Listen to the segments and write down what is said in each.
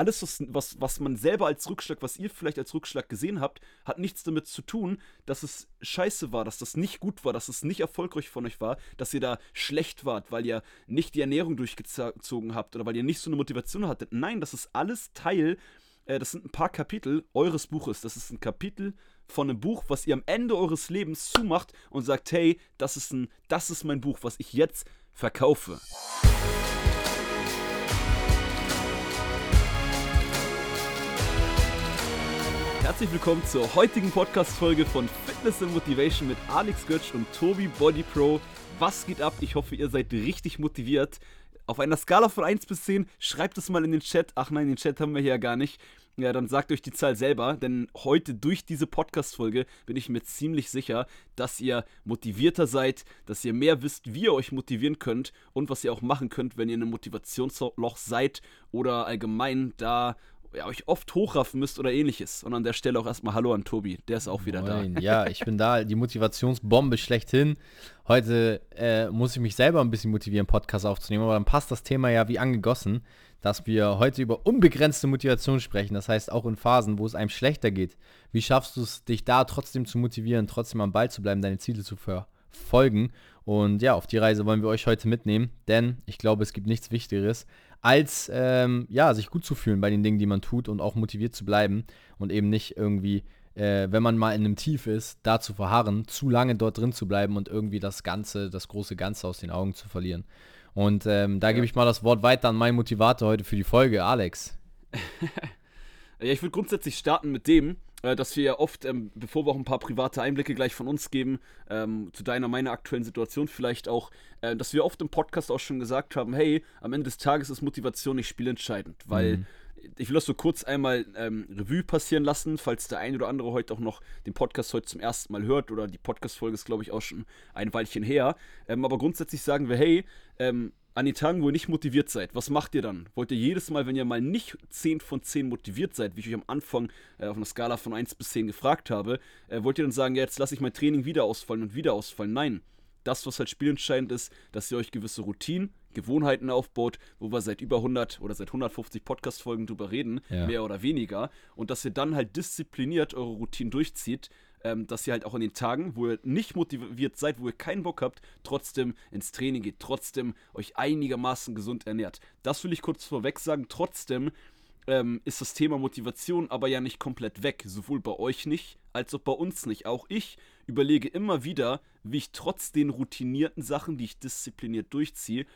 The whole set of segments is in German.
alles, was, was, was man selber als Rückschlag, was ihr vielleicht als Rückschlag gesehen habt, hat nichts damit zu tun, dass es scheiße war, dass das nicht gut war, dass es nicht erfolgreich von euch war, dass ihr da schlecht wart, weil ihr nicht die Ernährung durchgezogen habt oder weil ihr nicht so eine Motivation hattet. Nein, das ist alles Teil, äh, das sind ein paar Kapitel eures Buches. Das ist ein Kapitel von einem Buch, was ihr am Ende eures Lebens zumacht und sagt, hey, das ist, ein, das ist mein Buch, was ich jetzt verkaufe. Herzlich willkommen zur heutigen Podcast-Folge von Fitness and Motivation mit Alex Götsch und Tobi Body Pro. Was geht ab? Ich hoffe, ihr seid richtig motiviert. Auf einer Skala von 1 bis 10, schreibt es mal in den Chat. Ach nein, den Chat haben wir hier ja gar nicht. Ja, dann sagt euch die Zahl selber, denn heute durch diese Podcast-Folge bin ich mir ziemlich sicher, dass ihr motivierter seid, dass ihr mehr wisst, wie ihr euch motivieren könnt und was ihr auch machen könnt, wenn ihr in einem Motivationsloch seid oder allgemein da ja, euch oft hochraffen müsst oder ähnliches. Und an der Stelle auch erstmal Hallo an Tobi, der ist auch wieder Moin. da. Ja, ich bin da, die Motivationsbombe schlechthin. Heute äh, muss ich mich selber ein bisschen motivieren, Podcast aufzunehmen, aber dann passt das Thema ja wie angegossen, dass wir heute über unbegrenzte Motivation sprechen. Das heißt, auch in Phasen, wo es einem schlechter geht. Wie schaffst du es, dich da trotzdem zu motivieren, trotzdem am Ball zu bleiben, deine Ziele zu verfolgen? Und ja, auf die Reise wollen wir euch heute mitnehmen, denn ich glaube, es gibt nichts Wichtigeres, als ähm, ja, sich gut zu fühlen bei den Dingen, die man tut und auch motiviert zu bleiben und eben nicht irgendwie, äh, wenn man mal in einem Tief ist, da zu verharren, zu lange dort drin zu bleiben und irgendwie das Ganze, das große Ganze aus den Augen zu verlieren. Und ähm, da ja. gebe ich mal das Wort weiter an meinen Motivator heute für die Folge, Alex. ja, ich würde grundsätzlich starten mit dem, äh, dass wir ja oft, ähm, bevor wir auch ein paar private Einblicke gleich von uns geben, ähm, zu deiner, meiner aktuellen Situation vielleicht auch, äh, dass wir oft im Podcast auch schon gesagt haben, hey, am Ende des Tages ist Motivation nicht spielentscheidend, weil mhm. ich will das so kurz einmal ähm, Revue passieren lassen, falls der ein oder andere heute auch noch den Podcast heute zum ersten Mal hört oder die Podcast-Folge ist, glaube ich, auch schon ein Weilchen her. Ähm, aber grundsätzlich sagen wir, hey, ähm, an den Tagen, wo ihr nicht motiviert seid, was macht ihr dann? Wollt ihr jedes Mal, wenn ihr mal nicht 10 von 10 motiviert seid, wie ich euch am Anfang äh, auf einer Skala von 1 bis 10 gefragt habe, äh, wollt ihr dann sagen, ja, jetzt lasse ich mein Training wieder ausfallen und wieder ausfallen? Nein. Das, was halt spielentscheidend ist, dass ihr euch gewisse Routinen, Gewohnheiten aufbaut, wo wir seit über 100 oder seit 150 Podcast-Folgen drüber reden, ja. mehr oder weniger, und dass ihr dann halt diszipliniert eure Routinen durchzieht, ähm, dass ihr halt auch in den Tagen, wo ihr nicht motiviert seid, wo ihr keinen Bock habt, trotzdem ins Training geht, trotzdem euch einigermaßen gesund ernährt. Das will ich kurz vorweg sagen. Trotzdem ähm, ist das Thema Motivation aber ja nicht komplett weg. Sowohl bei euch nicht, als auch bei uns nicht. Auch ich überlege immer wieder, wie ich trotz den routinierten Sachen, die ich diszipliniert durchziehe,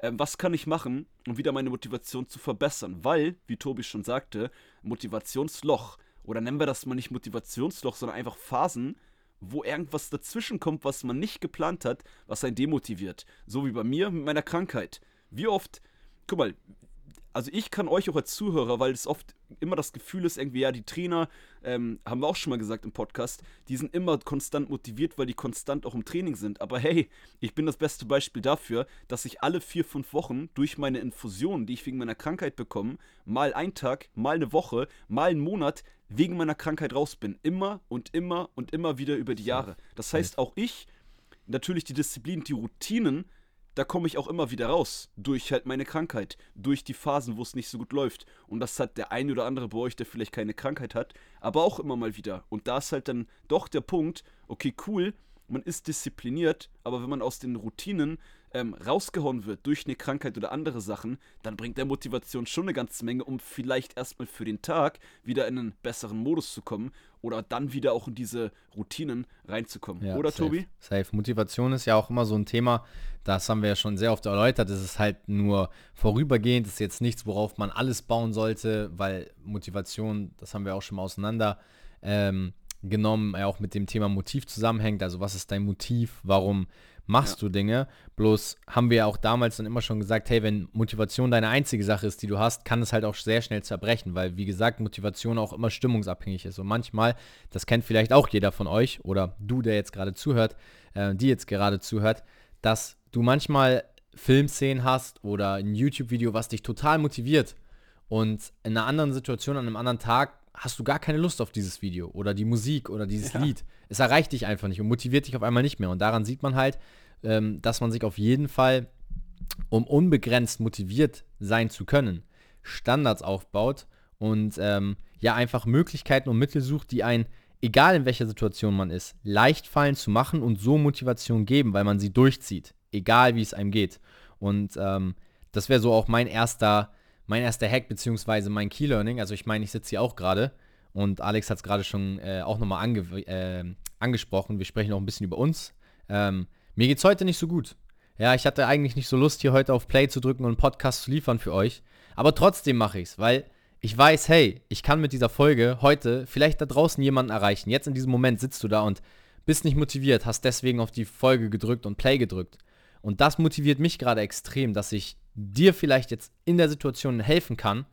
ähm, was kann ich machen, um wieder meine Motivation zu verbessern? Weil, wie Tobi schon sagte, Motivationsloch oder nennen wir das mal nicht Motivationsloch, sondern einfach Phasen, wo irgendwas dazwischen kommt, was man nicht geplant hat, was einen demotiviert. So wie bei mir mit meiner Krankheit. Wie oft, guck mal, also ich kann euch auch als Zuhörer, weil es oft immer das Gefühl ist, irgendwie, ja, die Trainer, ähm, haben wir auch schon mal gesagt im Podcast, die sind immer konstant motiviert, weil die konstant auch im Training sind. Aber hey, ich bin das beste Beispiel dafür, dass ich alle vier, fünf Wochen durch meine Infusionen, die ich wegen meiner Krankheit bekomme, mal einen Tag, mal eine Woche, mal einen Monat wegen meiner Krankheit raus bin. Immer und immer und immer wieder über die Jahre. Das heißt, auch ich, natürlich die Disziplin, die Routinen, da komme ich auch immer wieder raus. Durch halt meine Krankheit. Durch die Phasen, wo es nicht so gut läuft. Und das hat der eine oder andere bei euch, der vielleicht keine Krankheit hat, aber auch immer mal wieder. Und da ist halt dann doch der Punkt, okay, cool, man ist diszipliniert, aber wenn man aus den Routinen ähm, rausgehauen wird durch eine Krankheit oder andere Sachen, dann bringt der Motivation schon eine ganze Menge, um vielleicht erstmal für den Tag wieder in einen besseren Modus zu kommen oder dann wieder auch in diese Routinen reinzukommen. Ja, oder safe, Tobi? Safe. Motivation ist ja auch immer so ein Thema, das haben wir ja schon sehr oft erläutert. Es ist halt nur vorübergehend, es ist jetzt nichts, worauf man alles bauen sollte, weil Motivation, das haben wir auch schon mal auseinander. Ähm, genommen, ja auch mit dem Thema Motiv zusammenhängt. Also was ist dein Motiv? Warum machst ja. du Dinge. Bloß haben wir ja auch damals dann immer schon gesagt, hey, wenn Motivation deine einzige Sache ist, die du hast, kann es halt auch sehr schnell zerbrechen, weil wie gesagt, Motivation auch immer stimmungsabhängig ist. Und manchmal, das kennt vielleicht auch jeder von euch oder du, der jetzt gerade zuhört, äh, die jetzt gerade zuhört, dass du manchmal Filmszenen hast oder ein YouTube-Video, was dich total motiviert und in einer anderen Situation, an einem anderen Tag hast du gar keine Lust auf dieses Video oder die Musik oder dieses ja. Lied. Es erreicht dich einfach nicht und motiviert dich auf einmal nicht mehr. Und daran sieht man halt, ähm, dass man sich auf jeden Fall, um unbegrenzt motiviert sein zu können, Standards aufbaut und ähm, ja einfach Möglichkeiten und Mittel sucht, die einen, egal in welcher Situation man ist, leicht fallen zu machen und so Motivation geben, weil man sie durchzieht, egal wie es einem geht. Und ähm, das wäre so auch mein erster, mein erster Hack, beziehungsweise mein Key Learning. Also ich meine, ich sitze hier auch gerade und Alex hat es gerade schon äh, auch nochmal ange äh, angesprochen. Wir sprechen auch ein bisschen über uns. Ähm, mir es heute nicht so gut. Ja, ich hatte eigentlich nicht so Lust, hier heute auf Play zu drücken und einen Podcast zu liefern für euch. Aber trotzdem mache ich es, weil ich weiß, hey, ich kann mit dieser Folge heute vielleicht da draußen jemanden erreichen. Jetzt in diesem Moment sitzt du da und bist nicht motiviert, hast deswegen auf die Folge gedrückt und Play gedrückt. Und das motiviert mich gerade extrem, dass ich dir vielleicht jetzt in der Situation helfen kann.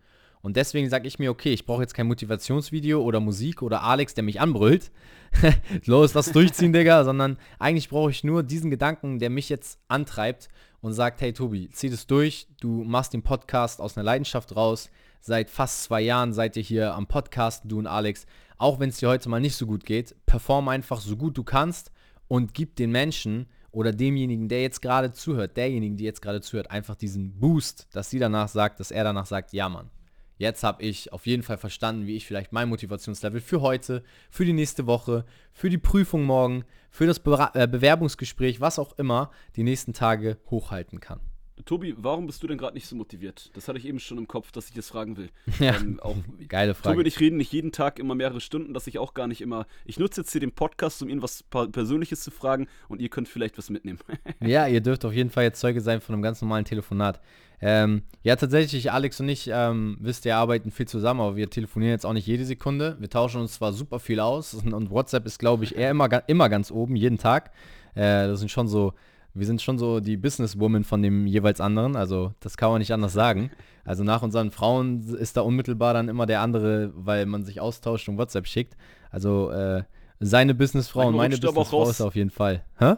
Und deswegen sage ich mir, okay, ich brauche jetzt kein Motivationsvideo oder Musik oder Alex, der mich anbrüllt. Los, lass durchziehen, Digga. Sondern eigentlich brauche ich nur diesen Gedanken, der mich jetzt antreibt und sagt, hey Tobi, zieh das durch. Du machst den Podcast aus einer Leidenschaft raus. Seit fast zwei Jahren seid ihr hier am Podcast, du und Alex. Auch wenn es dir heute mal nicht so gut geht, perform einfach so gut du kannst und gib den Menschen oder demjenigen, der jetzt gerade zuhört, derjenigen, die jetzt gerade zuhört, einfach diesen Boost, dass sie danach sagt, dass er danach sagt, ja Mann, jetzt habe ich auf jeden Fall verstanden, wie ich vielleicht mein Motivationslevel für heute, für die nächste Woche, für die Prüfung morgen, für das Be äh, Bewerbungsgespräch, was auch immer, die nächsten Tage hochhalten kann. Tobi, warum bist du denn gerade nicht so motiviert? Das hatte ich eben schon im Kopf, dass ich das fragen will. Ja, ähm, auch, geile Frage. Tobi und ich reden nicht jeden Tag immer mehrere Stunden, dass ich auch gar nicht immer. Ich nutze jetzt hier den Podcast, um Ihnen was Persönliches zu fragen und ihr könnt vielleicht was mitnehmen. ja, ihr dürft auf jeden Fall jetzt Zeuge sein von einem ganz normalen Telefonat. Ähm, ja, tatsächlich, Alex und ich, ähm, wisst ihr, arbeiten viel zusammen, aber wir telefonieren jetzt auch nicht jede Sekunde. Wir tauschen uns zwar super viel aus und, und WhatsApp ist, glaube ich, eher immer, immer ganz oben, jeden Tag. Äh, das sind schon so wir sind schon so die Businesswoman von dem jeweils anderen, also das kann man nicht anders sagen. Also nach unseren Frauen ist da unmittelbar dann immer der andere, weil man sich austauscht und WhatsApp schickt. Also äh, seine Businessfrau und meine Businessfrau ist auf jeden Fall. Hä?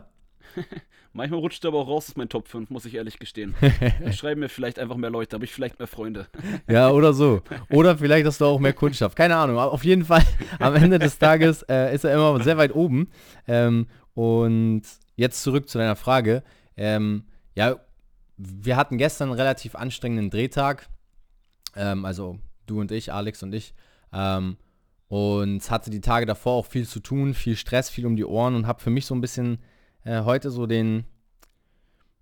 Manchmal rutscht er aber auch raus aus meinen Top 5, muss ich ehrlich gestehen. Schreiben mir vielleicht einfach mehr Leute, habe ich vielleicht mehr Freunde. ja, oder so. Oder vielleicht hast du auch mehr Kundschaft. Keine Ahnung. Aber auf jeden Fall, am Ende des Tages äh, ist er immer sehr weit oben. Ähm, und jetzt zurück zu deiner Frage. Ähm, ja, wir hatten gestern einen relativ anstrengenden Drehtag. Ähm, also du und ich, Alex und ich. Ähm, und hatte die Tage davor auch viel zu tun, viel Stress, viel um die Ohren und habe für mich so ein bisschen äh, heute so den,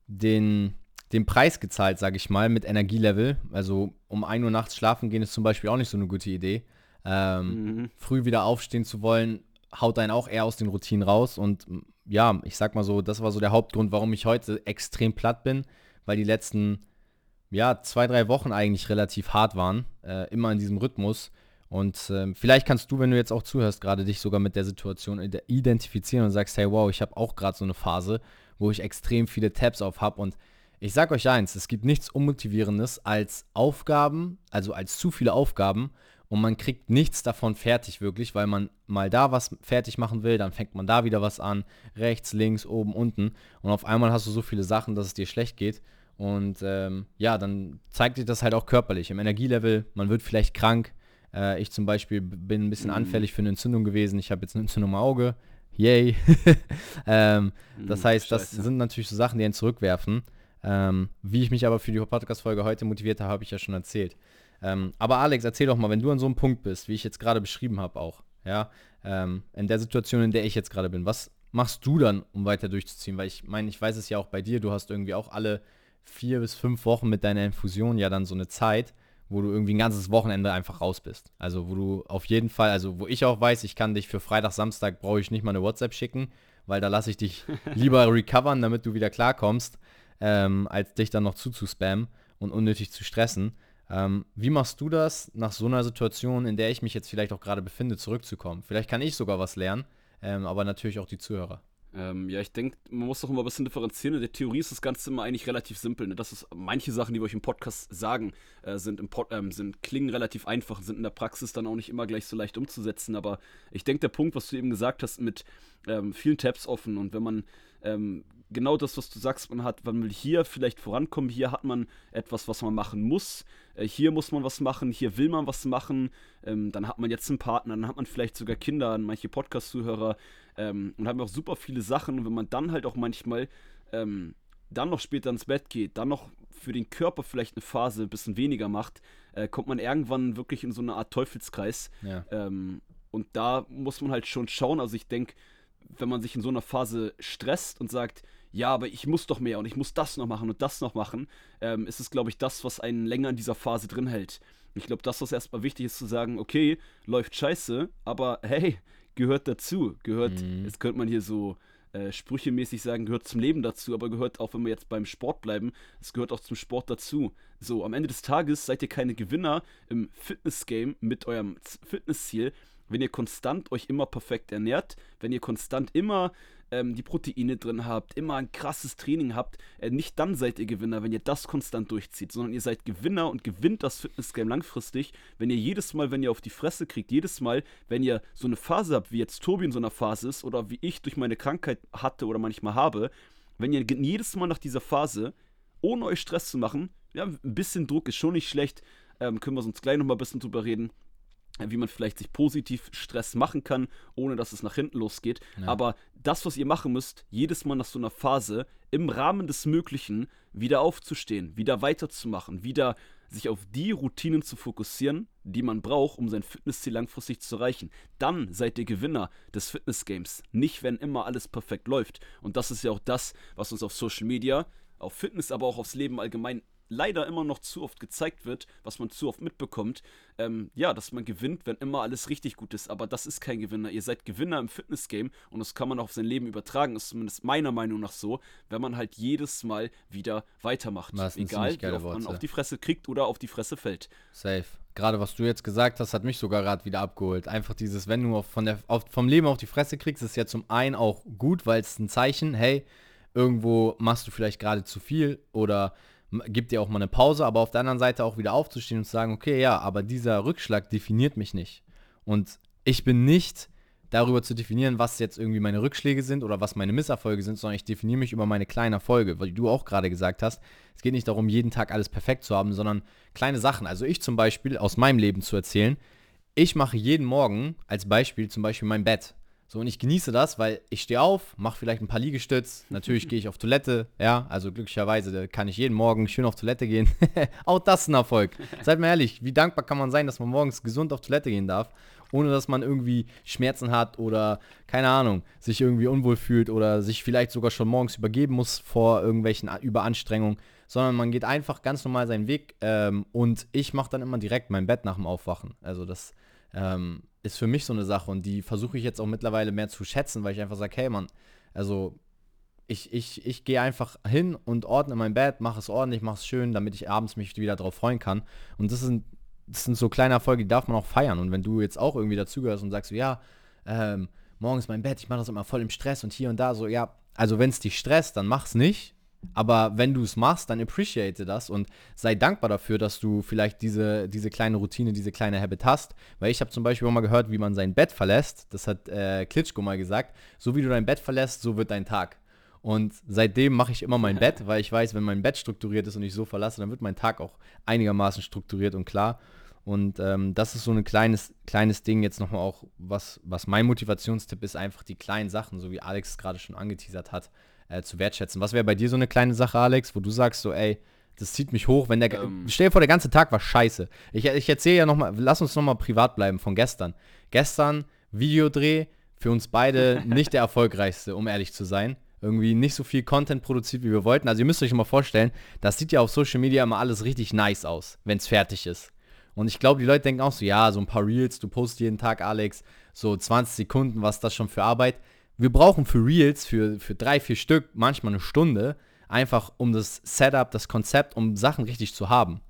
den, den Preis gezahlt, sage ich mal, mit Energielevel. Also um 1 Uhr nachts schlafen gehen ist zum Beispiel auch nicht so eine gute Idee. Ähm, mhm. Früh wieder aufstehen zu wollen, haut einen auch eher aus den Routinen raus und ja, ich sag mal so, das war so der Hauptgrund, warum ich heute extrem platt bin, weil die letzten, ja, zwei, drei Wochen eigentlich relativ hart waren, äh, immer in diesem Rhythmus. Und äh, vielleicht kannst du, wenn du jetzt auch zuhörst, gerade dich sogar mit der Situation identifizieren und sagst, hey, wow, ich habe auch gerade so eine Phase, wo ich extrem viele Tabs auf habe. Und ich sag euch eins, es gibt nichts Unmotivierendes als Aufgaben, also als zu viele Aufgaben und man kriegt nichts davon fertig wirklich, weil man mal da was fertig machen will, dann fängt man da wieder was an, rechts, links, oben, unten und auf einmal hast du so viele Sachen, dass es dir schlecht geht und ähm, ja, dann zeigt sich das halt auch körperlich im Energielevel, man wird vielleicht krank. Äh, ich zum Beispiel bin ein bisschen mhm. anfällig für eine Entzündung gewesen, ich habe jetzt eine Entzündung im Auge, yay. ähm, das mhm, heißt, das sind natürlich so Sachen, die einen zurückwerfen. Ähm, wie ich mich aber für die Podcast-Folge heute motiviert habe, habe ich ja schon erzählt. Ähm, aber Alex, erzähl doch mal, wenn du an so einem Punkt bist, wie ich jetzt gerade beschrieben habe auch, ja, ähm, in der Situation, in der ich jetzt gerade bin, was machst du dann, um weiter durchzuziehen? Weil ich meine, ich weiß es ja auch bei dir, du hast irgendwie auch alle vier bis fünf Wochen mit deiner Infusion ja dann so eine Zeit, wo du irgendwie ein ganzes Wochenende einfach raus bist. Also wo du auf jeden Fall, also wo ich auch weiß, ich kann dich für Freitag, Samstag brauche ich nicht mal eine WhatsApp schicken, weil da lasse ich dich lieber recovern, damit du wieder klarkommst, ähm, als dich dann noch zuzuspammen und unnötig zu stressen. Ähm, wie machst du das, nach so einer Situation, in der ich mich jetzt vielleicht auch gerade befinde, zurückzukommen? Vielleicht kann ich sogar was lernen, ähm, aber natürlich auch die Zuhörer. Ähm, ja, ich denke, man muss doch immer ein bisschen differenzieren. In der Theorie ist das Ganze immer eigentlich relativ simpel. Ne? Das ist manche Sachen, die wir euch im Podcast sagen, äh, sind, im Pod, ähm, sind klingen relativ einfach, sind in der Praxis dann auch nicht immer gleich so leicht umzusetzen. Aber ich denke, der Punkt, was du eben gesagt hast, mit ähm, vielen Tabs offen und wenn man ähm, genau das, was du sagst, man hat, man will hier vielleicht vorankommen, hier hat man etwas, was man machen muss, äh, hier muss man was machen, hier will man was machen, ähm, dann hat man jetzt einen Partner, dann hat man vielleicht sogar Kinder, manche Podcast-Zuhörer ähm, und haben auch super viele Sachen und wenn man dann halt auch manchmal ähm, dann noch später ins Bett geht, dann noch für den Körper vielleicht eine Phase ein bisschen weniger macht, äh, kommt man irgendwann wirklich in so eine Art Teufelskreis. Ja. Ähm, und da muss man halt schon schauen. Also ich denke, wenn man sich in so einer Phase stresst und sagt, ja, aber ich muss doch mehr und ich muss das noch machen und das noch machen, ähm, ist es, glaube ich, das, was einen länger in dieser Phase drin hält. Ich glaube, das, was erstmal wichtig ist, zu sagen, okay, läuft scheiße, aber hey, gehört dazu. Gehört, Mhm. jetzt könnte man hier so äh, sprüchemäßig sagen, gehört zum Leben dazu, aber gehört auch, wenn wir jetzt beim Sport bleiben, es gehört auch zum Sport dazu. So, am Ende des Tages seid ihr keine Gewinner im Fitness-Game mit eurem Fitnessziel, wenn ihr konstant euch immer perfekt ernährt, wenn ihr konstant immer ähm, die Proteine drin habt, immer ein krasses Training habt, äh, nicht dann seid ihr Gewinner, wenn ihr das konstant durchzieht, sondern ihr seid Gewinner und gewinnt das Fitnessgame langfristig, wenn ihr jedes Mal, wenn ihr auf die Fresse kriegt, jedes Mal, wenn ihr so eine Phase habt, wie jetzt Tobi in so einer Phase ist oder wie ich durch meine Krankheit hatte oder manchmal habe, wenn ihr jedes Mal nach dieser Phase, ohne euch Stress zu machen, ja, ein bisschen Druck ist schon nicht schlecht, ähm, können wir uns gleich nochmal ein bisschen drüber reden, wie man vielleicht sich positiv Stress machen kann, ohne dass es nach hinten losgeht. Ja. Aber das, was ihr machen müsst, jedes Mal nach so einer Phase, im Rahmen des Möglichen, wieder aufzustehen, wieder weiterzumachen, wieder sich auf die Routinen zu fokussieren, die man braucht, um sein Fitnessziel langfristig zu erreichen. Dann seid ihr Gewinner des Fitnessgames. Nicht, wenn immer alles perfekt läuft. Und das ist ja auch das, was uns auf Social Media, auf Fitness, aber auch aufs Leben allgemein leider immer noch zu oft gezeigt wird, was man zu oft mitbekommt, ähm, ja, dass man gewinnt, wenn immer alles richtig gut ist. Aber das ist kein Gewinner. Ihr seid Gewinner im Fitnessgame und das kann man auch auf sein Leben übertragen. Ist zumindest meiner Meinung nach so, wenn man halt jedes Mal wieder weitermacht. Egal, wie oft man auf die Fresse kriegt oder auf die Fresse fällt. Safe. Gerade was du jetzt gesagt hast, hat mich sogar gerade wieder abgeholt. Einfach dieses, wenn du von der, auf, vom Leben auf die Fresse kriegst, ist ja zum einen auch gut, weil es ein Zeichen, hey, irgendwo machst du vielleicht gerade zu viel oder m- gib dir auch mal eine Pause, aber auf der anderen Seite auch wieder aufzustehen und zu sagen, okay, ja, aber dieser Rückschlag definiert mich nicht. Und ich bin nicht darüber zu definieren, was jetzt irgendwie meine Rückschläge sind oder was meine Misserfolge sind, sondern ich definiere mich über meine kleinen Erfolge, weil du auch gerade gesagt hast, es geht nicht darum, jeden Tag alles perfekt zu haben, sondern kleine Sachen. Also ich zum Beispiel aus meinem Leben zu erzählen, ich mache jeden Morgen als Beispiel zum Beispiel mein Bett. So, und ich genieße das, weil ich stehe auf, mache vielleicht ein paar Liegestütz, natürlich gehe ich auf Toilette, ja, also glücklicherweise kann ich jeden Morgen schön auf Toilette gehen. auch das ist ein Erfolg. Seid mal ehrlich, wie dankbar kann man sein, dass man morgens gesund auf Toilette gehen darf, ohne dass man irgendwie Schmerzen hat oder, keine Ahnung, sich irgendwie unwohl fühlt oder sich vielleicht sogar schon morgens übergeben muss vor irgendwelchen Überanstrengungen, sondern man geht einfach ganz normal seinen Weg ähm, und ich mache dann immer direkt mein Bett nach dem Aufwachen. Also das ähm, ist für mich so eine Sache und die versuche ich jetzt auch mittlerweile mehr zu schätzen, weil ich einfach sage, hey Mann, also ich, ich, ich gehe einfach hin und ordne mein Bett, mache es ordentlich, mache es schön, damit ich abends mich wieder drauf freuen kann. Und das sind, das sind so kleine Erfolge, die darf man auch feiern. Und wenn du jetzt auch irgendwie dazugehörst und sagst, ja, ähm, morgens mein Bett, ich mache das immer voll im Stress und hier und da, so, ja, also wenn es dich stresst, dann mach's nicht. Aber wenn du es machst, dann appreciate das und sei dankbar dafür, dass du vielleicht diese, diese kleine Routine, diese kleine Habit hast. Weil ich habe zum Beispiel auch mal gehört, wie man sein Bett verlässt. Das hat äh, Klitschko mal gesagt. So wie du dein Bett verlässt, so wird dein Tag. Und seitdem mache ich immer mein Bett, weil ich weiß, wenn mein Bett strukturiert ist und ich so verlasse, dann wird mein Tag auch einigermaßen strukturiert und klar. Und ähm, das ist so ein kleines, kleines Ding jetzt nochmal auch, was, was mein Motivationstipp ist, einfach die kleinen Sachen, so wie Alex es gerade schon angeteasert hat, äh, zu wertschätzen. Was wäre bei dir so eine kleine Sache, Alex, wo du sagst so, ey, das zieht mich hoch, wenn der, Ähm. stell dir vor, der ganze Tag war scheiße. Ich, ich erzähle ja nochmal, lass uns nochmal privat bleiben von gestern. Gestern Videodreh, für uns beide nicht der erfolgreichste, um ehrlich zu sein. Irgendwie nicht so viel Content produziert, wie wir wollten. Also ihr müsst euch mal vorstellen, das sieht ja auf Social Media immer alles richtig nice aus, wenn es fertig ist. Und ich glaube, die Leute denken auch so, ja, so ein paar Reels, du postest jeden Tag, Alex, so 20 Sekunden, was ist das schon für Arbeit? Wir brauchen für Reels, für, für drei, vier Stück, manchmal eine Stunde, einfach um das Setup, das Konzept, um Sachen richtig zu haben.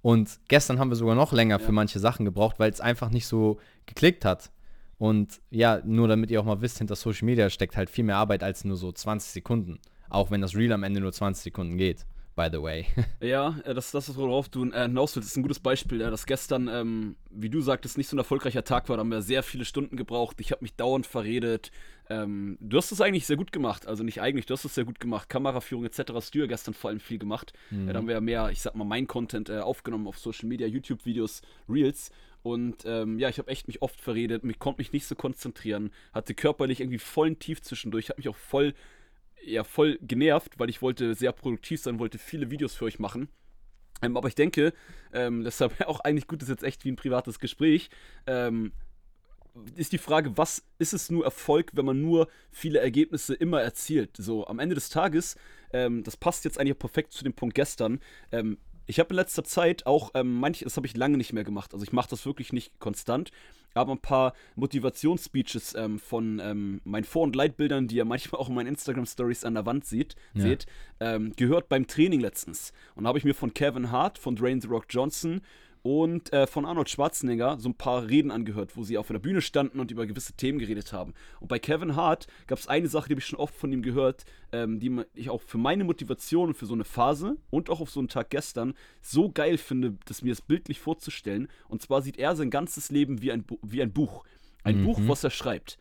Und gestern haben wir sogar noch länger für manche Sachen gebraucht, weil es einfach nicht so geklickt hat. Und ja, nur damit ihr auch mal wisst, hinter Social Media steckt halt viel mehr Arbeit als nur so 20 Sekunden. Auch wenn das Reel am Ende nur 20 Sekunden geht, by the way. Ja, äh, das, das ist, worauf du äh, hinaus willst, ist ein gutes Beispiel, ja, dass gestern, ähm, wie du sagtest, nicht so ein erfolgreicher Tag war. Da haben wir sehr viele Stunden gebraucht. Ich habe mich dauernd verredet. Ähm, du hast es eigentlich sehr gut gemacht. Also nicht eigentlich, du hast es sehr gut gemacht. Kameraführung etc. hast du ja gestern vor allem viel gemacht. Mhm. Äh, da haben wir ja mehr, ich sag mal, mein Content äh, aufgenommen auf Social Media, YouTube-Videos, Reels. Und ähm, ja, ich habe echt mich oft verredet, mich konnte mich nicht so konzentrieren, hatte körperlich irgendwie vollen Tief zwischendurch, habe mich auch voll, ja, voll genervt, weil ich wollte sehr produktiv sein, wollte viele Videos für euch machen. Ähm, aber ich denke, ähm, deshalb auch eigentlich gut, ist jetzt echt wie ein privates Gespräch. Ähm, ist die Frage, was ist es nur Erfolg, wenn man nur viele Ergebnisse immer erzielt? So, am Ende des Tages, ähm, das passt jetzt eigentlich perfekt zu dem Punkt gestern. Ähm, ich habe in letzter Zeit auch, ähm, manch, das habe ich lange nicht mehr gemacht. Also ich mache das wirklich nicht konstant. Aber ein paar Motivationsspeeches ähm, von ähm, meinen Vor- und Leitbildern, die ihr manchmal auch in meinen Instagram-Stories an der Wand sieht, ja. seht, ähm, gehört beim Training letztens. Und habe ich mir von Kevin Hart, von Dwayne The Rock Johnson und äh, von Arnold Schwarzenegger so ein paar Reden angehört, wo sie auf der Bühne standen und über gewisse Themen geredet haben. Und bei Kevin Hart gab es eine Sache, die habe ich schon oft von ihm gehört, ähm, die ich auch für meine Motivation und für so eine Phase und auch auf so einen Tag gestern so geil finde, das mir das bildlich vorzustellen. Und zwar sieht er sein ganzes Leben wie ein, wie ein Buch. Ein mhm. Buch, was er schreibt.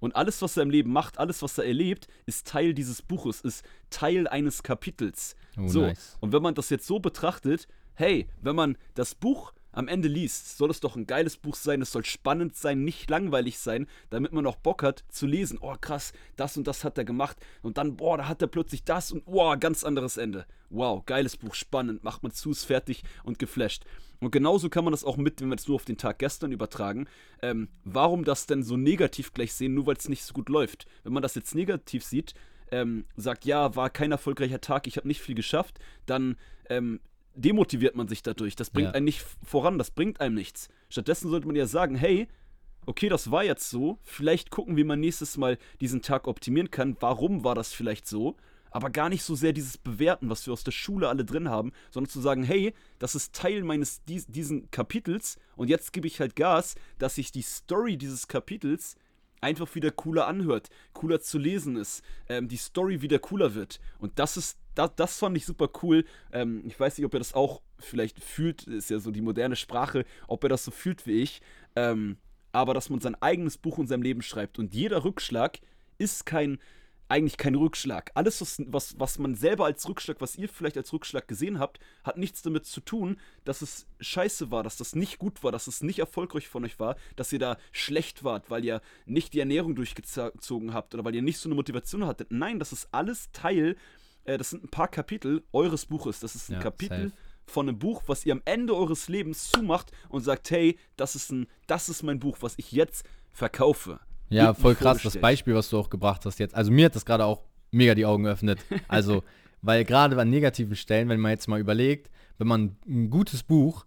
Und alles, was er im Leben macht, alles, was er erlebt, ist Teil dieses Buches, ist Teil eines Kapitels. Oh, so. Nice. Und wenn man das jetzt so betrachtet, hey, wenn man das Buch am Ende liest, soll es doch ein geiles Buch sein, es soll spannend sein, nicht langweilig sein, damit man auch Bock hat zu lesen. Oh krass, das und das hat er gemacht und dann, boah, da hat er plötzlich das und wow, ganz anderes Ende. Wow, geiles Buch, spannend, macht man zu, ist fertig und geflasht. Und genauso kann man das auch mit, wenn wir es nur auf den Tag gestern übertragen. Ähm, warum das denn so negativ gleich sehen, nur weil es nicht so gut läuft? Wenn man das jetzt negativ sieht, ähm, sagt, ja, war kein erfolgreicher Tag, ich habe nicht viel geschafft, dann ähm, demotiviert man sich dadurch. Das bringt ja. einen nicht voran, das bringt einem nichts. Stattdessen sollte man ja sagen, hey, okay, das war jetzt so, vielleicht gucken, wie man nächstes Mal diesen Tag optimieren kann. Warum war das vielleicht so? Aber gar nicht so sehr dieses Bewerten, was wir aus der Schule alle drin haben, sondern zu sagen, hey, das ist Teil meines dies, diesen Kapitels und jetzt gebe ich halt Gas, dass ich die Story dieses Kapitels einfach wieder cooler anhört, cooler zu lesen ist, ähm, die Story wieder cooler wird. Und das ist, das, das fand ich super cool. Ähm, ich weiß nicht, ob ihr das auch vielleicht fühlt, ist ja so die moderne Sprache, ob er das so fühlt wie ich. Ähm, aber dass man sein eigenes Buch in seinem Leben schreibt und jeder Rückschlag ist kein eigentlich kein Rückschlag. Alles, was, was, was man selber als Rückschlag, was ihr vielleicht als Rückschlag gesehen habt, hat nichts damit zu tun, dass es scheiße war, dass das nicht gut war, dass es nicht erfolgreich von euch war, dass ihr da schlecht wart, weil ihr nicht die Ernährung durchgezogen habt oder weil ihr nicht so eine Motivation hattet. Nein, das ist alles Teil, äh, das sind ein paar Kapitel eures Buches. Das ist ein ja, Kapitel. Safe von einem Buch, was ihr am Ende eures Lebens zumacht und sagt, hey, das ist ein, das ist mein Buch, was ich jetzt verkaufe. Ja, voll krass, das Beispiel, was du auch gebracht hast jetzt. Also mir hat das gerade auch mega die Augen geöffnet. Also, weil gerade an negativen Stellen, wenn man jetzt mal überlegt, wenn man ein gutes Buch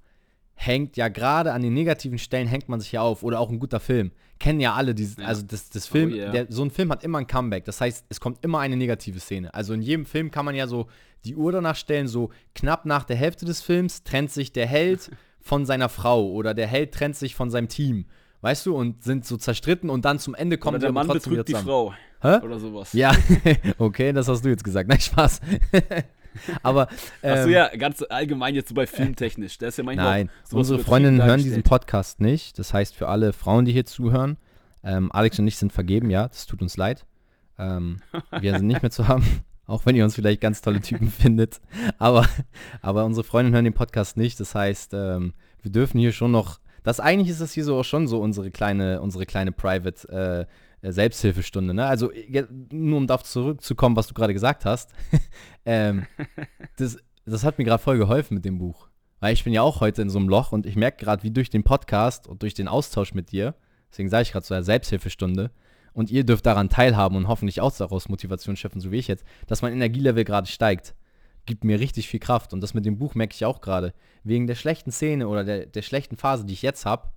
hängt ja gerade an den negativen Stellen hängt man sich ja auf oder auch ein guter Film kennen ja alle dieses ja. also das, das Film oh, yeah. der, so ein Film hat immer ein Comeback das heißt es kommt immer eine negative Szene also in jedem Film kann man ja so die Uhr danach stellen so knapp nach der Hälfte des Films trennt sich der Held von seiner Frau oder der Held trennt sich von seinem Team weißt du, und sind so zerstritten und dann zum Ende kommen Oder der Mann betrügt die Frau. Hä? Oder sowas. Ja, okay, das hast du jetzt gesagt. Nein, Spaß. Aber. Ähm, Achso, ja, ganz allgemein jetzt so bei filmtechnisch. Da ist ja manchmal Nein, unsere Freundinnen hören diesen Podcast nicht. Das heißt, für alle Frauen, die hier zuhören, ähm, Alex und ich sind vergeben, ja, das tut uns leid. Ähm, wir sind nicht mehr zu haben, auch wenn ihr uns vielleicht ganz tolle Typen findet. Aber, aber unsere Freundinnen hören den Podcast nicht. Das heißt, ähm, wir dürfen hier schon noch das eigentlich ist das hier so auch schon so unsere kleine, unsere kleine Private äh, Selbsthilfestunde. Ne? Also nur um darauf zurückzukommen, was du gerade gesagt hast. ähm, das, das hat mir gerade voll geholfen mit dem Buch. Weil ich bin ja auch heute in so einem Loch und ich merke gerade, wie durch den Podcast und durch den Austausch mit dir, deswegen sage ich gerade so eine Selbsthilfestunde, und ihr dürft daran teilhaben und hoffentlich auch daraus Motivation schöpfen, so wie ich jetzt, dass mein Energielevel gerade steigt gibt mir richtig viel Kraft. Und das mit dem Buch merke ich auch gerade. Wegen der schlechten Szene oder der, der schlechten Phase, die ich jetzt habe,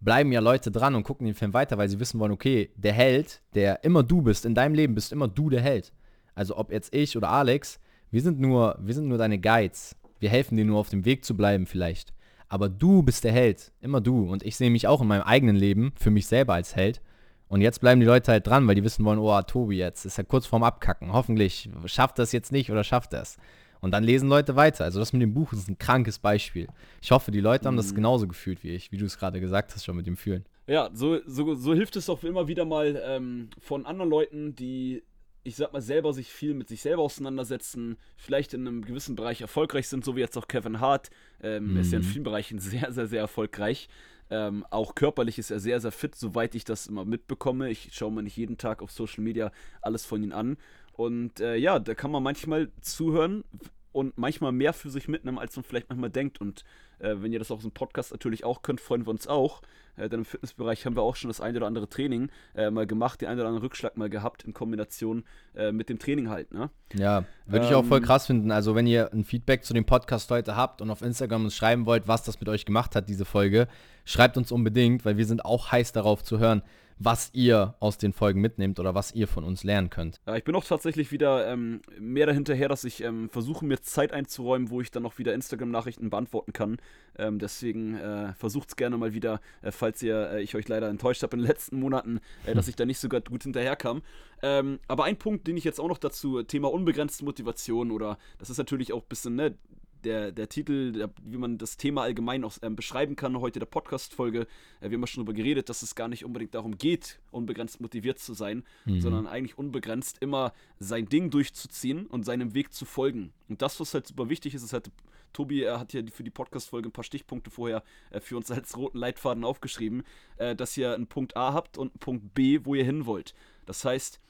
bleiben ja Leute dran und gucken den Film weiter, weil sie wissen wollen, okay, der Held, der immer du bist, in deinem Leben bist immer du der Held. Also ob jetzt ich oder Alex, wir sind nur, wir sind nur deine Guides. Wir helfen dir nur auf dem Weg zu bleiben vielleicht. Aber du bist der Held, immer du. Und ich sehe mich auch in meinem eigenen Leben für mich selber als Held. Und jetzt bleiben die Leute halt dran, weil die wissen wollen, oh, Tobi jetzt ist ja kurz vorm Abkacken. Hoffentlich schafft er es jetzt nicht oder schafft er es. Und dann lesen Leute weiter. Also das mit dem Buch ist ein krankes Beispiel. Ich hoffe, die Leute haben das mhm. genauso gefühlt wie ich, wie du es gerade gesagt hast, schon mit dem Fühlen. Ja, so, so, so hilft es auch immer wieder mal ähm, von anderen Leuten, die, ich sag mal, selber sich viel mit sich selber auseinandersetzen, vielleicht in einem gewissen Bereich erfolgreich sind, so wie jetzt auch Kevin Hart. Ähm, mhm. Er ist ja in mhm. vielen Bereichen sehr, sehr, sehr erfolgreich. Ähm, auch körperlich ist er sehr, sehr fit, soweit ich das immer mitbekomme. Ich schaue mir nicht jeden Tag auf Social Media alles von ihm an. Und äh, ja, da kann man manchmal zuhören, und manchmal mehr für sich mitnehmen, als man vielleicht manchmal denkt. Und äh, wenn ihr das auch im Podcast natürlich auch könnt, freuen wir uns auch. Äh, denn im Fitnessbereich haben wir auch schon das ein oder andere Training äh, mal gemacht, den einen oder anderen Rückschlag mal gehabt in Kombination äh, mit dem Training halt. Ne? Ja, würde ähm, ich auch voll ähm, krass finden. Also wenn ihr ein Feedback zu dem Podcast heute habt und auf Instagram uns schreiben wollt, was das mit euch gemacht hat, diese Folge, schreibt uns unbedingt, weil wir sind auch heiß darauf zu hören, was ihr aus den Folgen mitnehmt oder was ihr von uns lernen könnt. Ja, ich bin auch tatsächlich wieder ähm, mehr dahinterher, dass ich ähm, versuche, mir Zeit einzuräumen, wo ich dann auch wieder Instagram-Nachrichten beantworten kann. Ähm, deswegen äh, versucht es gerne mal wieder, äh, falls ihr, äh, ich euch leider enttäuscht habe in den letzten Monaten, äh, dass ich da nicht so gut hinterherkam. Ähm, aber ein Punkt, den ich jetzt auch noch dazu, Thema unbegrenzte Motivation oder das ist natürlich auch ein bisschen, ne, der, der Titel, der, wie man das Thema allgemein auch ähm, beschreiben kann, heute der Podcast-Folge. Äh, wir haben ja schon darüber geredet, dass es gar nicht unbedingt darum geht, unbegrenzt motiviert zu sein, mhm. sondern eigentlich unbegrenzt immer sein Ding durchzuziehen und seinem Weg zu folgen. Und das, was halt super wichtig ist, ist halt, Tobi er hat ja für die Podcast-Folge ein paar Stichpunkte vorher äh, für uns als roten Leitfaden aufgeschrieben, äh, dass ihr einen Punkt A habt und einen Punkt B, wo ihr hin wollt. Das heißt,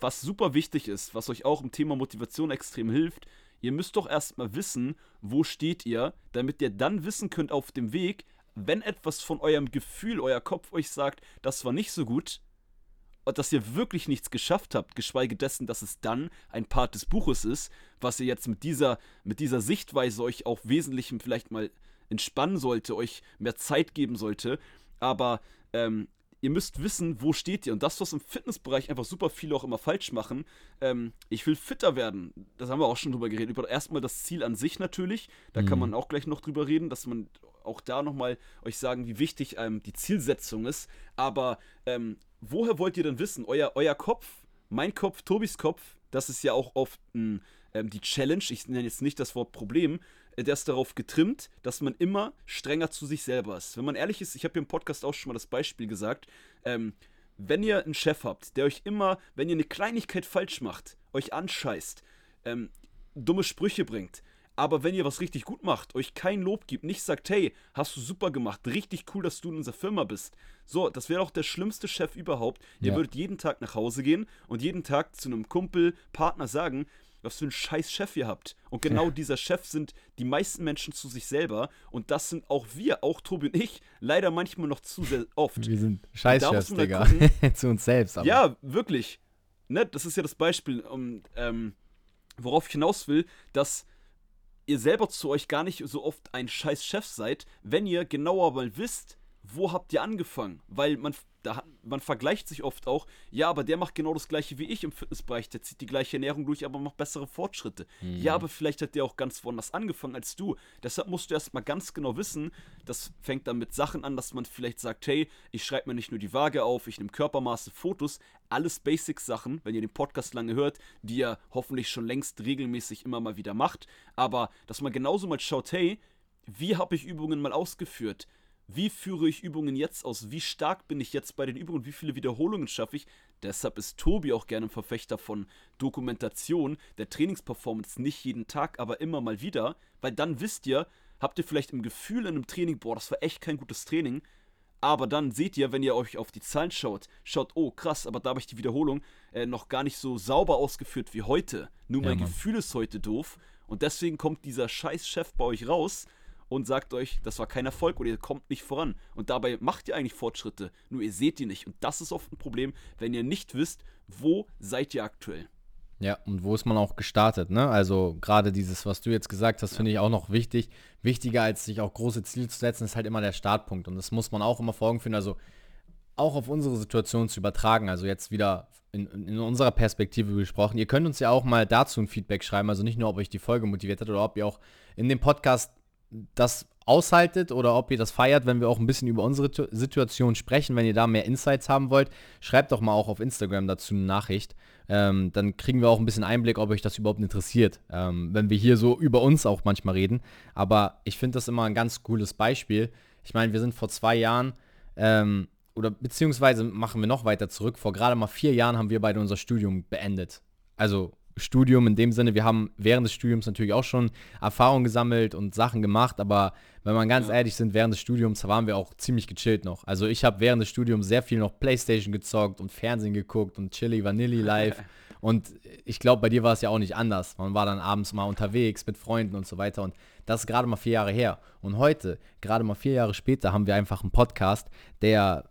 was super wichtig ist, was euch auch im Thema Motivation extrem hilft, Ihr müsst doch erstmal wissen, wo steht ihr, damit ihr dann wissen könnt auf dem Weg, wenn etwas von eurem Gefühl, euer Kopf euch sagt, das war nicht so gut, und dass ihr wirklich nichts geschafft habt, geschweige dessen, dass es dann ein Part des Buches ist, was ihr jetzt mit dieser, mit dieser Sichtweise euch auch wesentlich vielleicht mal entspannen sollte, euch mehr Zeit geben sollte. Aber ähm, ihr müsst wissen, wo steht ihr. Und das, was im Fitnessbereich einfach super viele auch immer falsch machen, ähm, ich will fitter werden. Das haben wir auch schon drüber geredet. Über erstmal das Ziel an sich natürlich. Da mhm. kann man auch gleich noch drüber reden, dass man auch da nochmal euch sagen, wie wichtig ähm, die Zielsetzung ist. Aber ähm, woher wollt ihr denn wissen? Euer, euer Kopf, mein Kopf, Tobis Kopf, das ist ja auch oft ein, ähm, die Challenge. Ich nenne jetzt nicht das Wort Problem der ist darauf getrimmt, dass man immer strenger zu sich selber ist. Wenn man ehrlich ist, ich habe hier im Podcast auch schon mal das Beispiel gesagt, ähm, wenn ihr einen Chef habt, der euch immer, wenn ihr eine Kleinigkeit falsch macht, euch anscheißt, ähm, dumme Sprüche bringt, aber wenn ihr was richtig gut macht, euch kein Lob gibt, nicht sagt, hey, hast du super gemacht, richtig cool, dass du in unserer Firma bist. So, das wäre auch der schlimmste Chef überhaupt. Ihr würdet jeden Tag nach Hause gehen und jeden Tag zu einem Kumpel, Partner sagen, was für einen scheiß Chef ihr habt. Und genau ja. dieser Chef sind die meisten Menschen zu sich selber. Und das sind auch wir, auch Tobi und ich, leider manchmal noch zu sehr oft. Wir sind Scheißchefs, Digga. zu uns selbst. Aber. Ja, wirklich. Ne, das ist ja das Beispiel, um, ähm, worauf ich hinaus will, dass ihr selber zu euch gar nicht so oft ein scheiß Chef seid, wenn ihr genauer mal wisst, wo habt ihr angefangen? Weil man da, man vergleicht sich oft auch, ja, aber der macht genau das gleiche wie ich im Fitnessbereich, der zieht die gleiche Ernährung durch, aber macht bessere Fortschritte. Mhm. Ja, aber vielleicht hat der auch ganz woanders angefangen als du. Deshalb musst du erstmal ganz genau wissen, das fängt dann mit Sachen an, dass man vielleicht sagt, hey, ich schreibe mir nicht nur die Waage auf, ich nehme Körpermaße, Fotos, alles Basic-Sachen, wenn ihr den Podcast lange hört, die ihr hoffentlich schon längst regelmäßig immer mal wieder macht, aber dass man genauso mal schaut, hey, wie habe ich Übungen mal ausgeführt? Wie führe ich Übungen jetzt aus, wie stark bin ich jetzt bei den Übungen, wie viele Wiederholungen schaffe ich. Deshalb ist Tobi auch gerne ein Verfechter von Dokumentation der Trainingsperformance, nicht jeden Tag, aber immer mal wieder, weil dann wisst ihr, habt ihr vielleicht im Gefühl in einem Training, boah, das war echt kein gutes Training, aber dann seht ihr, wenn ihr euch auf die Zahlen schaut, schaut, oh krass, aber da habe ich die Wiederholung äh, noch gar nicht so sauber ausgeführt wie heute. Nur mein ja, Gefühl ist heute doof. Und deswegen kommt dieser scheiß Chef bei euch raus und sagt euch, das war kein Erfolg oder ihr kommt nicht voran. Und dabei macht ihr eigentlich Fortschritte, nur ihr seht die nicht. Und das ist oft ein Problem, wenn ihr nicht wisst, wo seid ihr aktuell. Ja, und wo ist man auch gestartet, ne? Also gerade dieses, was du jetzt gesagt hast, finde ich auch noch wichtig. Wichtiger als sich auch große Ziele zu setzen, ist halt immer der Startpunkt. Und das muss man auch immer vor Augen führen. Also auch auf unsere Situation zu übertragen. Also jetzt wieder in, in, unserer Perspektive gesprochen. Ihr könnt uns ja auch mal dazu ein Feedback schreiben. Also nicht nur, ob euch die Folge motiviert hat oder ob ihr auch in dem Podcast das aushaltet oder ob ihr das feiert, wenn wir auch ein bisschen über unsere Situation sprechen. Wenn ihr da mehr Insights haben wollt, schreibt doch mal auch auf Instagram dazu eine Nachricht. Ähm, dann kriegen wir auch ein bisschen Einblick, ob euch das überhaupt interessiert, ähm, wenn wir hier so über uns auch manchmal reden. Aber ich finde das immer ein ganz cooles Beispiel. Ich meine, wir sind vor zwei Jahren ähm, oder beziehungsweise machen wir noch weiter zurück. Vor gerade mal vier Jahren haben wir beide unser Studium beendet. Also Studium in dem Sinne, wir haben während des Studiums natürlich auch schon Erfahrung gesammelt und Sachen gemacht, aber wenn man ganz ja. ehrlich sind, während des Studiums waren wir auch ziemlich gechillt noch. Also ich habe während des Studiums sehr viel noch Playstation gezockt und Fernsehen geguckt und Chili Vanilli live Und ich glaube, bei dir war es ja auch nicht anders. Man war dann abends mal unterwegs mit Freunden und so weiter. Und das ist gerade mal vier Jahre her. Und heute, gerade mal vier Jahre später, haben wir einfach einen Podcast, der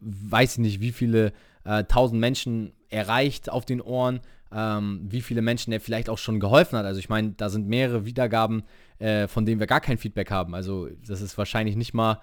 weiß ich nicht, wie viele äh, tausend Menschen erreicht auf den Ohren, ähm, wie viele Menschen er vielleicht auch schon geholfen hat. Also ich meine, da sind mehrere Wiedergaben, äh, von denen wir gar kein Feedback haben. Also das ist wahrscheinlich nicht mal,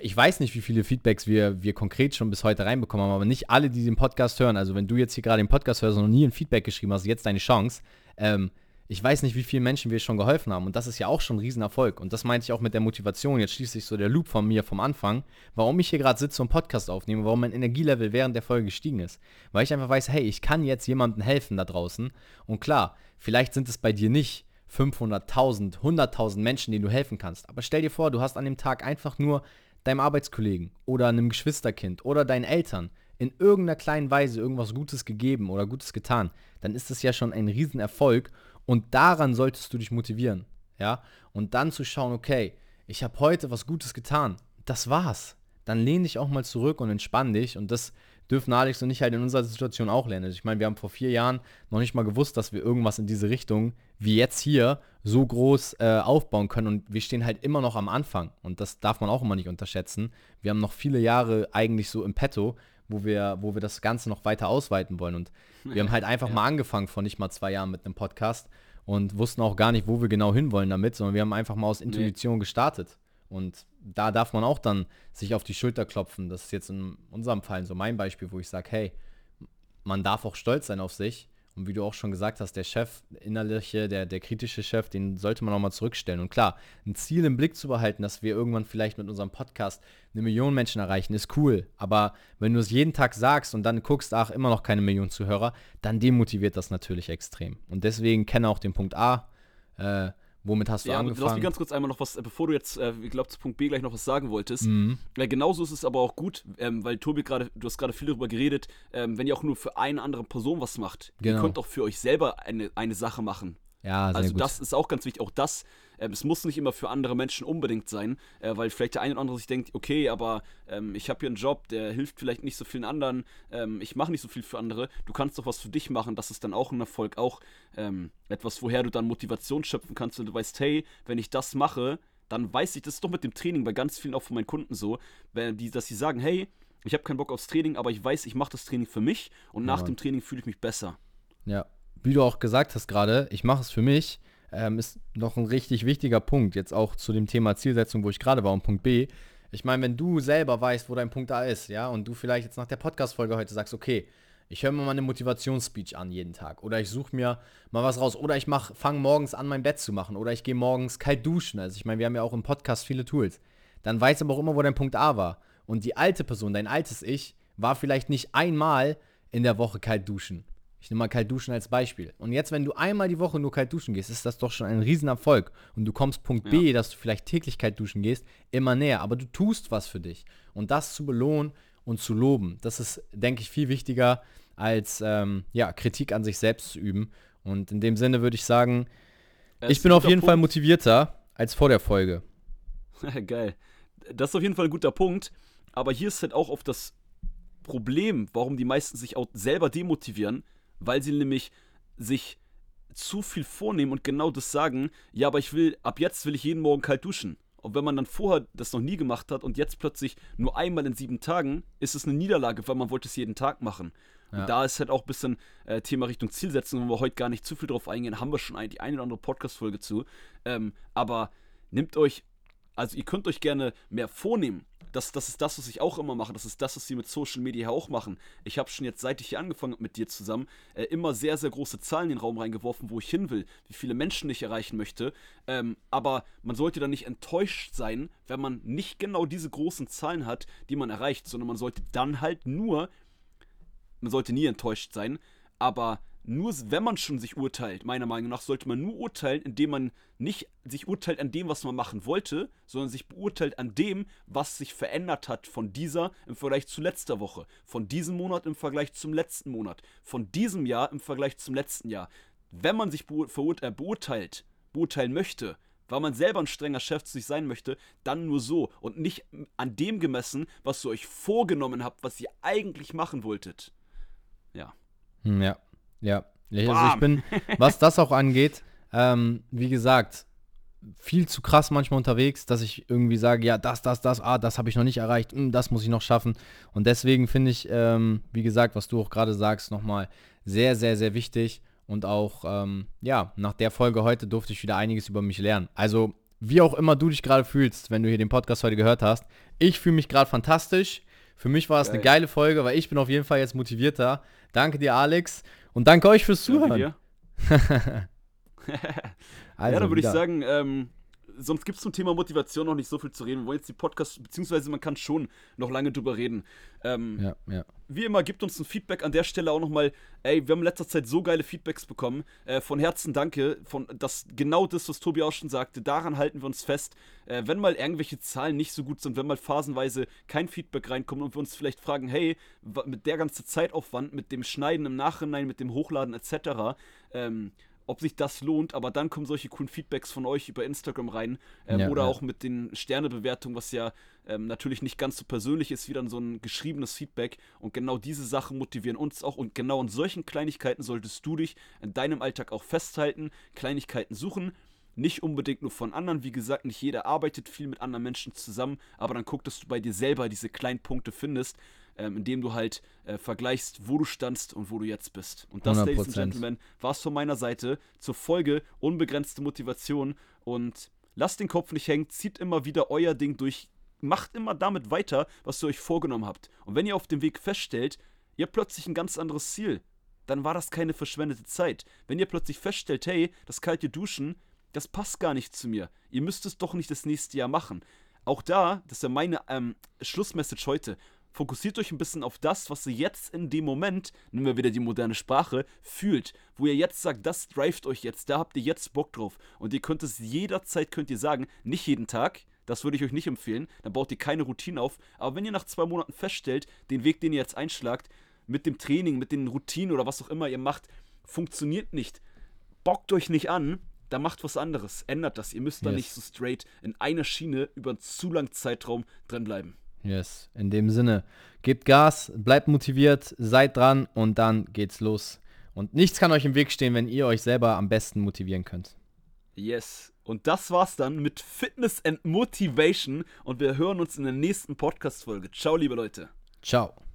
ich weiß nicht, wie viele Feedbacks wir, wir konkret schon bis heute reinbekommen haben, aber nicht alle, die den Podcast hören. Also wenn du jetzt hier gerade den Podcast hörst und noch nie ein Feedback geschrieben hast, jetzt deine Chance. Ähm, ich weiß nicht, wie vielen Menschen wir schon geholfen haben. Und das ist ja auch schon ein Riesenerfolg. Und das meinte ich auch mit der Motivation. Jetzt schließt sich so der Loop von mir vom Anfang, warum ich hier gerade sitze und Podcast aufnehme, warum mein Energielevel während der Folge gestiegen ist. Weil ich einfach weiß, hey, ich kann jetzt jemandem helfen da draußen. Und klar, vielleicht sind es bei dir nicht 500.000, 100.000 Menschen, denen du helfen kannst. Aber stell dir vor, du hast an dem Tag einfach nur deinem Arbeitskollegen oder einem Geschwisterkind oder deinen Eltern in irgendeiner kleinen Weise irgendwas Gutes gegeben oder Gutes getan, dann ist das ja schon ein Riesenerfolg und daran solltest du dich motivieren, ja? Und dann zu schauen, okay, ich habe heute was Gutes getan. Das war's. Dann lehn dich auch mal zurück und entspann dich. Und das dürfen Alex und ich halt in unserer Situation auch lernen. Ich meine, wir haben vor vier Jahren noch nicht mal gewusst, dass wir irgendwas in diese Richtung wie jetzt hier so groß äh, aufbauen können. Und wir stehen halt immer noch am Anfang. Und das darf man auch immer nicht unterschätzen. Wir haben noch viele Jahre eigentlich so im Petto, wo wir, wo wir das Ganze noch weiter ausweiten wollen. Und wir haben halt einfach ja. mal angefangen vor nicht mal zwei Jahren mit einem Podcast und wussten auch gar nicht, wo wir genau hinwollen damit, sondern wir haben einfach mal aus Intuition nee. gestartet. Und da darf man auch dann sich auf die Schulter klopfen. Das ist jetzt in unserem Fall so mein Beispiel, wo ich sage, hey, man darf auch stolz sein auf sich und wie du auch schon gesagt hast, der Chef, innerliche, der, der kritische Chef, den sollte man auch mal zurückstellen. Und klar, ein Ziel im Blick zu behalten, dass wir irgendwann vielleicht mit unserem Podcast eine Million Menschen erreichen, ist cool. Aber wenn du es jeden Tag sagst und dann guckst, ach, immer noch keine Million Zuhörer, dann demotiviert das natürlich extrem. Und deswegen kenne auch den Punkt A. Äh, Womit hast du ja, angefangen? Lass mich ganz kurz einmal noch was, äh, bevor du jetzt, äh, ich glaube, zu Punkt B gleich noch was sagen wolltest. Mhm. Ja, genauso ist es aber auch gut, ähm, weil Tobi gerade, du hast gerade viel darüber geredet, ähm, wenn ihr auch nur für eine andere Person was macht, genau. ihr könnt auch für euch selber eine, eine Sache machen. Ja, sehr also gut. das ist auch ganz wichtig. Auch das, äh, es muss nicht immer für andere Menschen unbedingt sein, äh, weil vielleicht der eine oder andere sich denkt, okay, aber ähm, ich habe hier einen Job, der hilft vielleicht nicht so vielen anderen, ähm, ich mache nicht so viel für andere. Du kannst doch was für dich machen, das ist dann auch ein Erfolg, auch ähm, etwas, woher du dann Motivation schöpfen kannst und du weißt, hey, wenn ich das mache, dann weiß ich, das ist doch mit dem Training bei ganz vielen auch von meinen Kunden so, wenn die, dass sie sagen, hey, ich habe keinen Bock aufs Training, aber ich weiß, ich mache das Training für mich und nach ja. dem Training fühle ich mich besser. Ja, wie du auch gesagt hast gerade, ich mache es für mich, ähm, ist noch ein richtig wichtiger Punkt. Jetzt auch zu dem Thema Zielsetzung, wo ich gerade war, und Punkt B. Ich meine, wenn du selber weißt, wo dein Punkt A ist, ja, und du vielleicht jetzt nach der Podcast-Folge heute sagst, okay, ich höre mir mal eine Motivationsspeech an jeden Tag. Oder ich suche mir mal was raus. Oder ich fange morgens an, mein Bett zu machen. Oder ich gehe morgens kalt duschen. Also ich meine, wir haben ja auch im Podcast viele Tools. Dann weiß aber auch immer, wo dein Punkt A war. Und die alte Person, dein altes Ich, war vielleicht nicht einmal in der Woche kalt duschen. Ich nehme mal kalt duschen als Beispiel. Und jetzt, wenn du einmal die Woche nur kalt duschen gehst, ist das doch schon ein Riesenerfolg. Und du kommst Punkt ja. B, dass du vielleicht täglich kalt duschen gehst, immer näher. Aber du tust was für dich. Und das zu belohnen und zu loben, das ist, denke ich, viel wichtiger als ähm, ja, Kritik an sich selbst zu üben. Und in dem Sinne würde ich sagen, das ich bin auf jeden Punkt. Fall motivierter als vor der Folge. Geil. Das ist auf jeden Fall ein guter Punkt. Aber hier ist halt auch auf das Problem, warum die meisten sich auch selber demotivieren, weil sie nämlich sich zu viel vornehmen und genau das sagen, ja, aber ich will, ab jetzt will ich jeden Morgen kalt duschen. Und wenn man dann vorher das noch nie gemacht hat und jetzt plötzlich nur einmal in sieben Tagen, ist es eine Niederlage, weil man wollte es jeden Tag machen. Ja. Und da ist halt auch ein bisschen äh, Thema Richtung Zielsetzung, wo wir heute gar nicht zu viel drauf eingehen, haben wir schon die eine oder andere Podcast-Folge zu. Ähm, aber nehmt euch, also ihr könnt euch gerne mehr vornehmen, das, das ist das, was ich auch immer mache. Das ist das, was sie mit Social Media auch machen. Ich habe schon jetzt, seit ich hier angefangen habe mit dir zusammen, äh, immer sehr, sehr große Zahlen in den Raum reingeworfen, wo ich hin will, wie viele Menschen ich erreichen möchte. Ähm, aber man sollte dann nicht enttäuscht sein, wenn man nicht genau diese großen Zahlen hat, die man erreicht, sondern man sollte dann halt nur, man sollte nie enttäuscht sein, aber nur wenn man schon sich urteilt, meiner Meinung nach, sollte man nur urteilen, indem man nicht sich urteilt an dem, was man machen wollte, sondern sich beurteilt an dem, was sich verändert hat von dieser im Vergleich zu letzter Woche, von diesem Monat im Vergleich zum letzten Monat, von diesem Jahr im Vergleich zum letzten Jahr. Wenn man sich äh, beurteilt, beurteilen möchte, weil man selber ein strenger Chef zu sich sein möchte, dann nur so und nicht an dem gemessen, was ihr euch vorgenommen habt, was ihr eigentlich machen wolltet. Ja. Hm, ja, Ja, also ich bin, was das auch angeht, ähm, wie gesagt, viel zu krass manchmal unterwegs, dass ich irgendwie sage, ja, das, das, das, ah, das habe ich noch nicht erreicht, hm, das muss ich noch schaffen. Und deswegen finde ich, ähm, wie gesagt, was du auch gerade sagst, nochmal sehr, sehr, sehr wichtig. Und auch, ähm, ja, nach der Folge heute durfte ich wieder einiges über mich lernen. Also, wie auch immer du dich gerade fühlst, wenn du hier den Podcast heute gehört hast, ich fühle mich gerade fantastisch. Für mich war es eine geile Folge, weil ich bin auf jeden Fall jetzt motivierter. Danke dir, Alex. Und danke euch fürs Zuhören. also ja, dann würde ich sagen, ähm, sonst gibt es zum Thema Motivation noch nicht so viel zu reden. Wir wollen jetzt die Podcast, beziehungsweise man kann schon noch lange drüber reden. Ähm, ja, ja. Wie immer, gibt uns ein Feedback an der Stelle auch nochmal. Ey, wir haben in letzter Zeit so geile Feedbacks bekommen. Äh, von Herzen danke. Von, das, genau das, was Tobi auch schon sagte, daran halten wir uns fest. Äh, wenn mal irgendwelche Zahlen nicht so gut sind, wenn mal phasenweise kein Feedback reinkommt und wir uns vielleicht fragen, hey, mit der ganzen Zeitaufwand, mit dem Schneiden im Nachhinein, mit dem Hochladen etc., ähm, ob sich das lohnt, aber dann kommen solche coolen Feedbacks von euch über Instagram rein ähm, ja, oder ja. auch mit den Sternebewertungen, was ja ähm, natürlich nicht ganz so persönlich ist wie dann so ein geschriebenes Feedback. Und genau diese Sachen motivieren uns auch. Und genau in solchen Kleinigkeiten solltest du dich in deinem Alltag auch festhalten, Kleinigkeiten suchen, nicht unbedingt nur von anderen, wie gesagt, nicht jeder arbeitet viel mit anderen Menschen zusammen, aber dann guck, dass du bei dir selber diese kleinen Punkte findest, ähm, indem du halt äh, vergleichst, wo du standst und wo du jetzt bist. Und das, 100%. Ladies and Gentlemen, war es von meiner Seite zur Folge unbegrenzte Motivation und lasst den Kopf nicht hängen, zieht immer wieder euer Ding durch, macht immer damit weiter, was ihr euch vorgenommen habt. Und wenn ihr auf dem Weg feststellt, ihr habt plötzlich ein ganz anderes Ziel, dann war das keine verschwendete Zeit. Wenn ihr plötzlich feststellt, hey, das kalte Duschen, das passt gar nicht zu mir. Ihr müsst es doch nicht das nächste Jahr machen. Auch da, das ist ja meine ähm, Schlussmessage heute fokussiert euch ein bisschen auf das, was ihr jetzt in dem Moment, nehmen wir wieder die moderne Sprache, fühlt. Wo ihr jetzt sagt, das drivet euch jetzt, da habt ihr jetzt Bock drauf. Und ihr könnt es jederzeit, könnt ihr sagen, nicht jeden Tag, das würde ich euch nicht empfehlen, dann baut ihr keine Routine auf. Aber wenn ihr nach zwei Monaten feststellt, den Weg, den ihr jetzt einschlagt, mit dem Training, mit den Routinen oder was auch immer ihr macht, funktioniert nicht. Bockt euch nicht an, da macht was anderes. Ändert das. Ihr müsst da yes. nicht so straight in einer Schiene über einen zu langen Zeitraum drin bleiben. Yes, in dem Sinne, gebt Gas, bleibt motiviert, seid dran und dann geht's los. Und nichts kann euch im Weg stehen, wenn ihr euch selber am besten motivieren könnt. Yes. Und das war's dann mit Fitness and Motivation und wir hören uns in der nächsten Podcast-Folge. Ciao, liebe Leute. Ciao.